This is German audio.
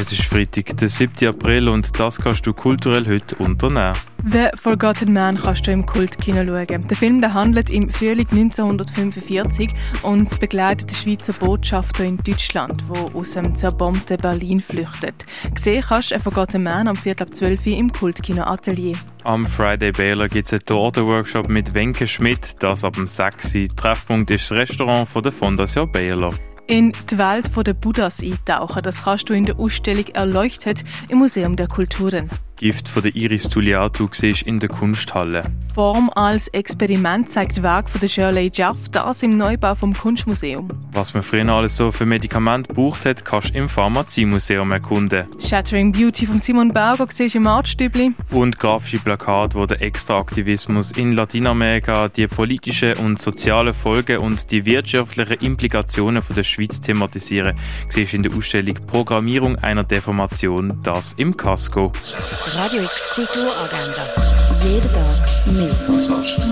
Es ist Freitag, der 7. April und das kannst du kulturell heute unternehmen. The Forgotten Man kannst du im Kultkino schauen. Der Film der handelt im Frühling 1945 und begleitet den Schweizer Botschafter in Deutschland, wo aus dem zerbombten Berlin flüchtet. Gesehen kannst du Forgotten Man am Viertel ab 12 Uhr im Kultkino Atelier. Am Friday Baylor gibt es einen Tortenworkshop mit Wenke Schmidt, das ab dem 6. Treffpunkt ist das Restaurant von der Fondation Baylor in die Welt der Buddhas eintauchen. Das kannst du in der Ausstellung Erleuchtet im Museum der Kulturen. Gift von der Iris Tulliatu in der Kunsthalle. Form als Experiment zeigt Werk von der Shirley Jaff, das im Neubau vom Kunstmuseum. Was man früher alles so für Medikamente gebraucht hat, kannst du im Pharmaziemuseum erkunden. Shattering Beauty von Simon Berger siehst im Artstübli. Und grafische Plakate, wo der Extraaktivismus in Lateinamerika, die politischen und sozialen Folgen und die wirtschaftlichen Implikationen von der Schweiz thematisieren, siehst in der Ausstellung Programmierung einer Deformation, das im Casco. Radio X Kulturagenda. Jeden Tag mehr. Kontrast.